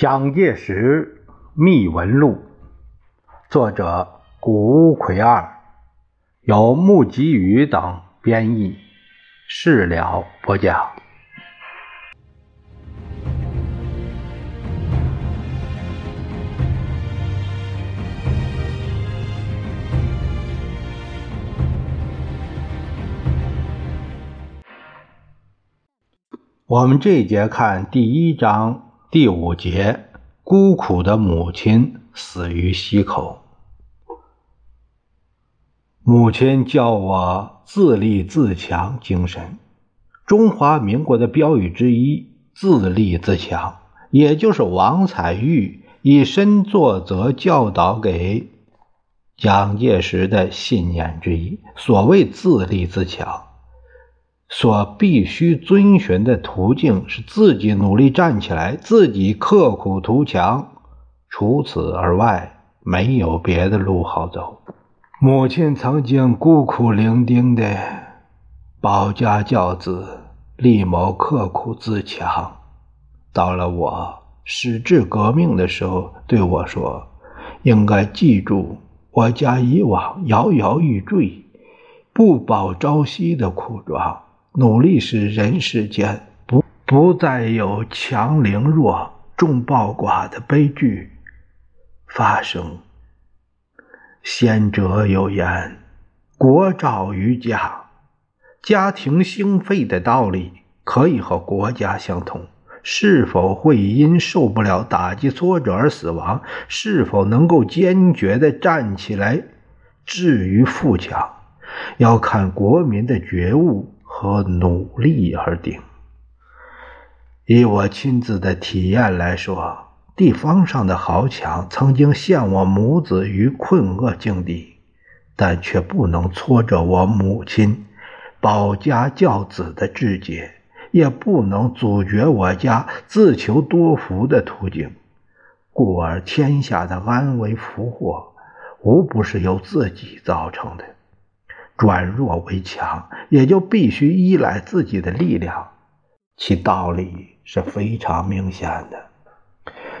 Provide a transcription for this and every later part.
蒋介石秘闻录，作者谷葵二，由木吉宇等编译，事了播讲。我们这一节看第一章。第五节，孤苦的母亲死于溪口。母亲教我自立自强精神。中华民国的标语之一“自立自强”，也就是王彩玉以身作则教导给蒋介石的信念之一。所谓自立自强。所必须遵循的途径是自己努力站起来，自己刻苦图强，除此而外没有别的路好走。母亲曾经孤苦伶仃的保家教子，力谋刻苦自强。到了我矢志革命的时候，对我说：“应该记住我家以往摇摇欲坠、不保朝夕的苦状。”努力使人世间不不再有强凌弱、众暴寡的悲剧发生。先者有言：“国照于家，家庭兴废的道理可以和国家相同。是否会因受不了打击挫折而死亡？是否能够坚决地站起来，至于富强？要看国民的觉悟。”和努力而定。以我亲自的体验来说，地方上的豪强曾经陷我母子于困厄境地，但却不能挫折我母亲保家教子的志节，也不能阻绝我家自求多福的途径。故而，天下的安危福祸，无不是由自己造成的。转弱为强，也就必须依赖自己的力量，其道理是非常明显的。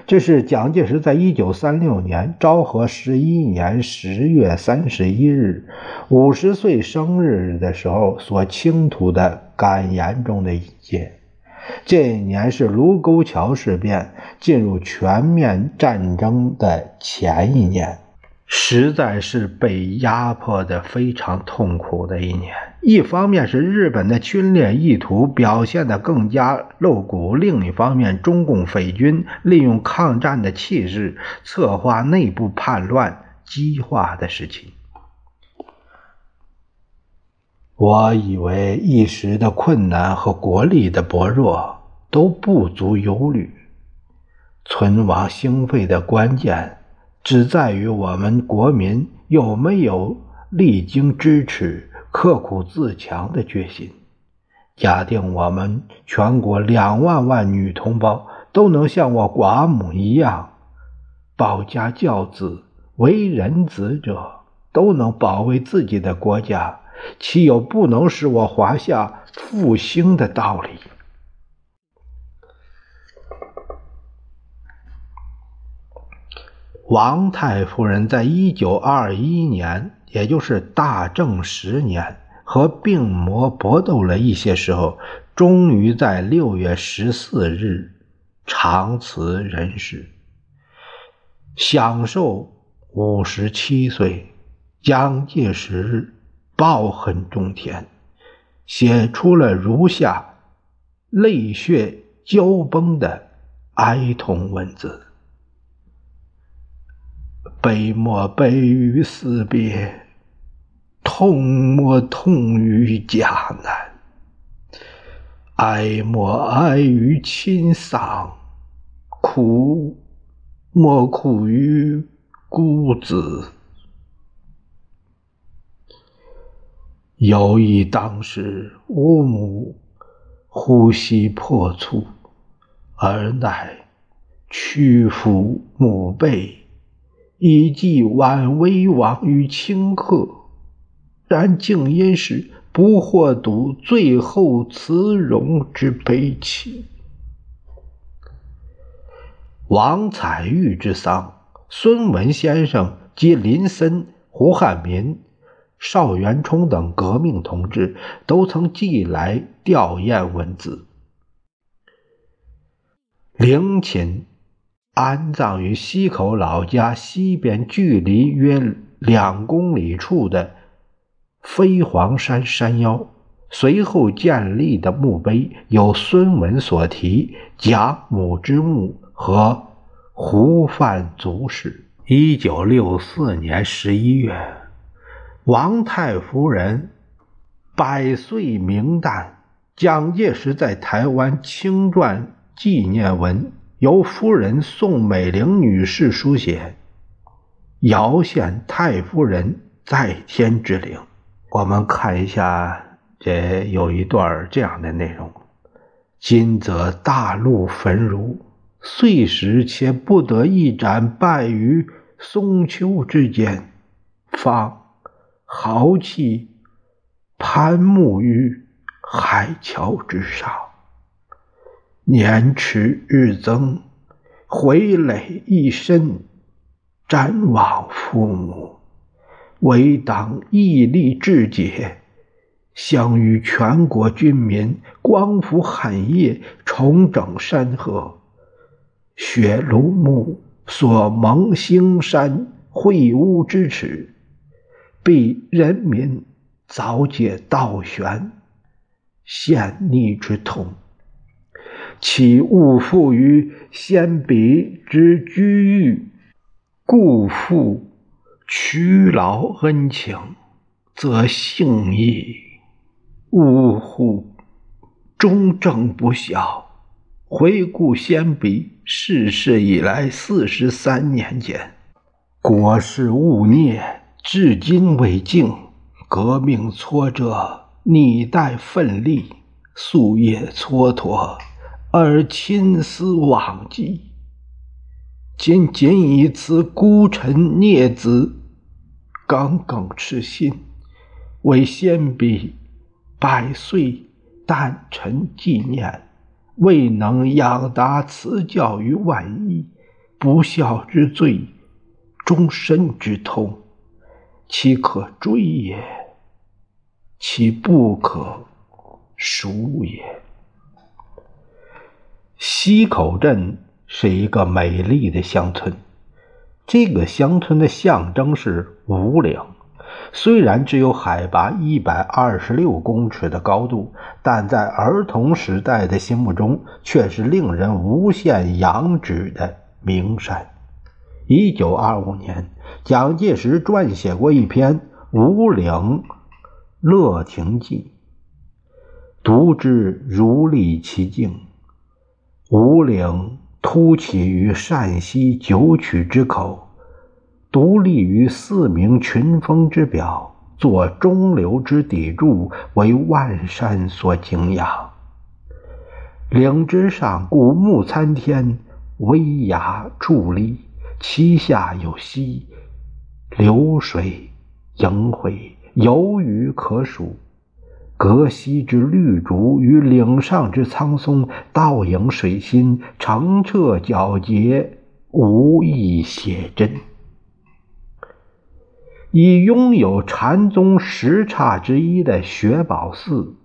这是蒋介石在一九三六年昭和十一年十月三十一日五十岁生日的时候所倾吐的感言中的一节。这一年是卢沟桥事变进入全面战争的前一年。实在是被压迫的非常痛苦的一年。一方面是日本的侵略意图表现得更加露骨，另一方面，中共匪军利用抗战的气势，策划内部叛乱、激化的事情。我以为一时的困难和国力的薄弱都不足忧虑，存亡兴废的关键。只在于我们国民有没有历经支持、刻苦自强的决心。假定我们全国两万万女同胞都能像我寡母一样保家教子、为人子者，都能保卫自己的国家，岂有不能使我华夏复兴的道理？王太夫人在一九二一年，也就是大正十年，和病魔搏斗了一些时候，终于在六月十四日长辞人世，享寿五十七岁。蒋介石抱恨中天，写出了如下泪血交崩的哀痛文字。悲莫悲于死别，痛莫痛于家难，哀莫哀于亲丧，苦莫苦于孤子。犹忆当时吾母呼吸破促，而乃屈服母背。以寄晚危亡于顷刻，然静音时不获睹最后慈容之悲戚。王彩玉之丧，孙文先生及林森、胡汉民、邵元冲等革命同志都曾寄来吊唁文字。陵寝安葬于溪口老家西边，距离约两公里处的飞黄山山腰。随后建立的墓碑有孙文所题“贾母之墓”和“胡范族史”。一九六四年十一月，王太夫人百岁名诞，蒋介石在台湾清撰纪念文，由夫人宋美龄女士书写，遥献太夫人在天之灵。我们看一下。这有一段这样的内容：今则大陆焚如，碎石且不得一盏，败于松丘之间，方豪气攀木于海桥之上。年迟日增，回累一身，瞻望父母，唯当毅力志节。相与全国军民光复汉业，重整山河，雪庐墓所蒙兴山会屋之耻，必人民早解道悬，陷逆之痛，岂勿负于先彼之居遇，故负屈劳恩情，则幸矣。呜呼！忠正不孝。回顾先彼逝世以来四十三年间，国事勿孽，至今未竟。革命挫折，逆代奋力，夙夜蹉跎，而亲思往记。今仅以此孤臣孽子，耿耿痴心，为先彼。百岁诞辰纪念，未能养达慈教于万一，不孝之罪，终身之痛，岂可追也？其不可赎也。溪口镇是一个美丽的乡村，这个乡村的象征是五岭。虽然只有海拔一百二十六公尺的高度，但在儿童时代的心目中却是令人无限仰止的名山。一九二五年，蒋介石撰写过一篇《五岭乐亭记》，读之如历其境。五岭突起于陕西九曲之口。独立于四明群峰之表，作中流之砥柱，为万山所敬仰。岭之上古木参天，危崖矗立，其下有溪，流水萦回，有鱼可数。隔溪之绿竹与岭上之苍松，倒影水心，澄澈皎洁，无异写真。以拥有禅宗十刹之一的雪宝寺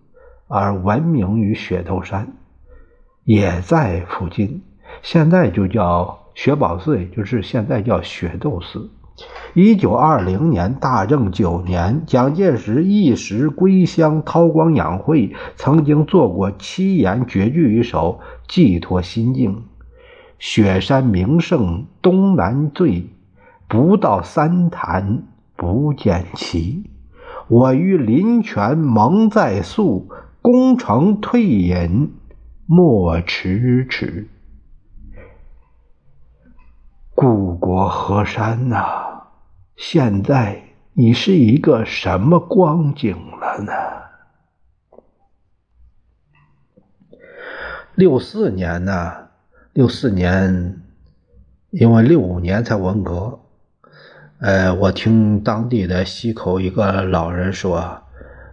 而闻名于雪窦山，也在附近。现在就叫雪宝寺，也就是现在叫雪窦寺。一九二零年大正九年，蒋介石一时归乡韬光养晦，曾经做过七言绝句一首，寄托心境：雪山名胜东南最，不到三潭。不见其，我于林泉蒙在宿，功成退隐莫迟迟。故国河山呐，现在你是一个什么光景了呢？六四年呢？六四年，因为六五年才文革。呃，我听当地的溪口一个老人说，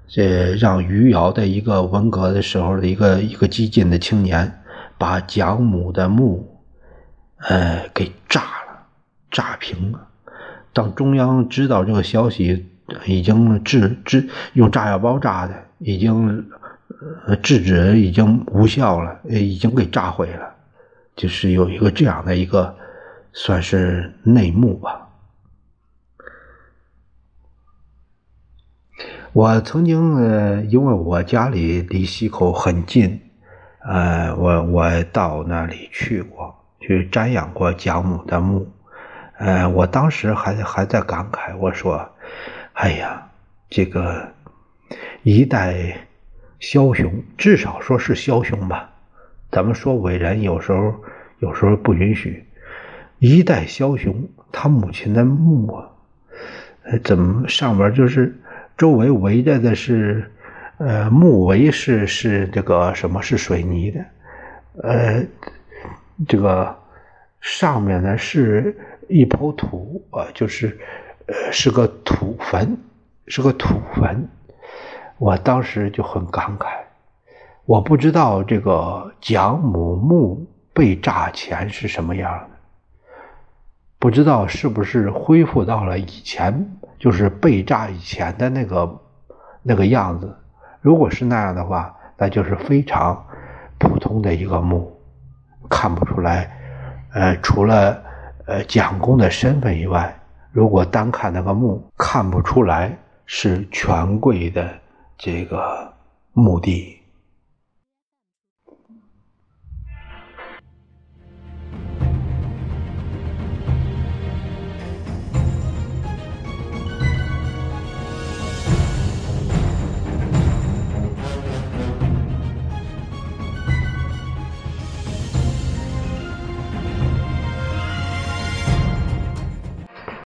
这让余姚的一个文革的时候的一个一个激进的青年，把蒋母的墓，呃，给炸了，炸平了。当中央知道这个消息，已经制制用炸药包炸的，已经制止已经无效了，已经给炸毁了。就是有一个这样的一个，算是内幕吧。我曾经呃，因为我家里离西口很近，呃，我我到那里去过，去瞻仰过蒋母的墓，呃，我当时还还在感慨，我说：“哎呀，这个一代枭雄，至少说是枭雄吧。咱们说伟人，有时候有时候不允许。一代枭雄，他母亲的墓啊，怎么上边就是？”周围围着的是，呃，墓围是是这个什么是水泥的，呃，这个上面呢是一抔土啊，就是呃是个土坟，是个土坟。我当时就很感慨，我不知道这个蒋母墓被炸前是什么样的，不知道是不是恢复到了以前。就是被炸以前的那个那个样子，如果是那样的话，那就是非常普通的一个墓，看不出来。呃，除了呃蒋公的身份以外如果单看那个墓看不出来是权贵的这个墓地。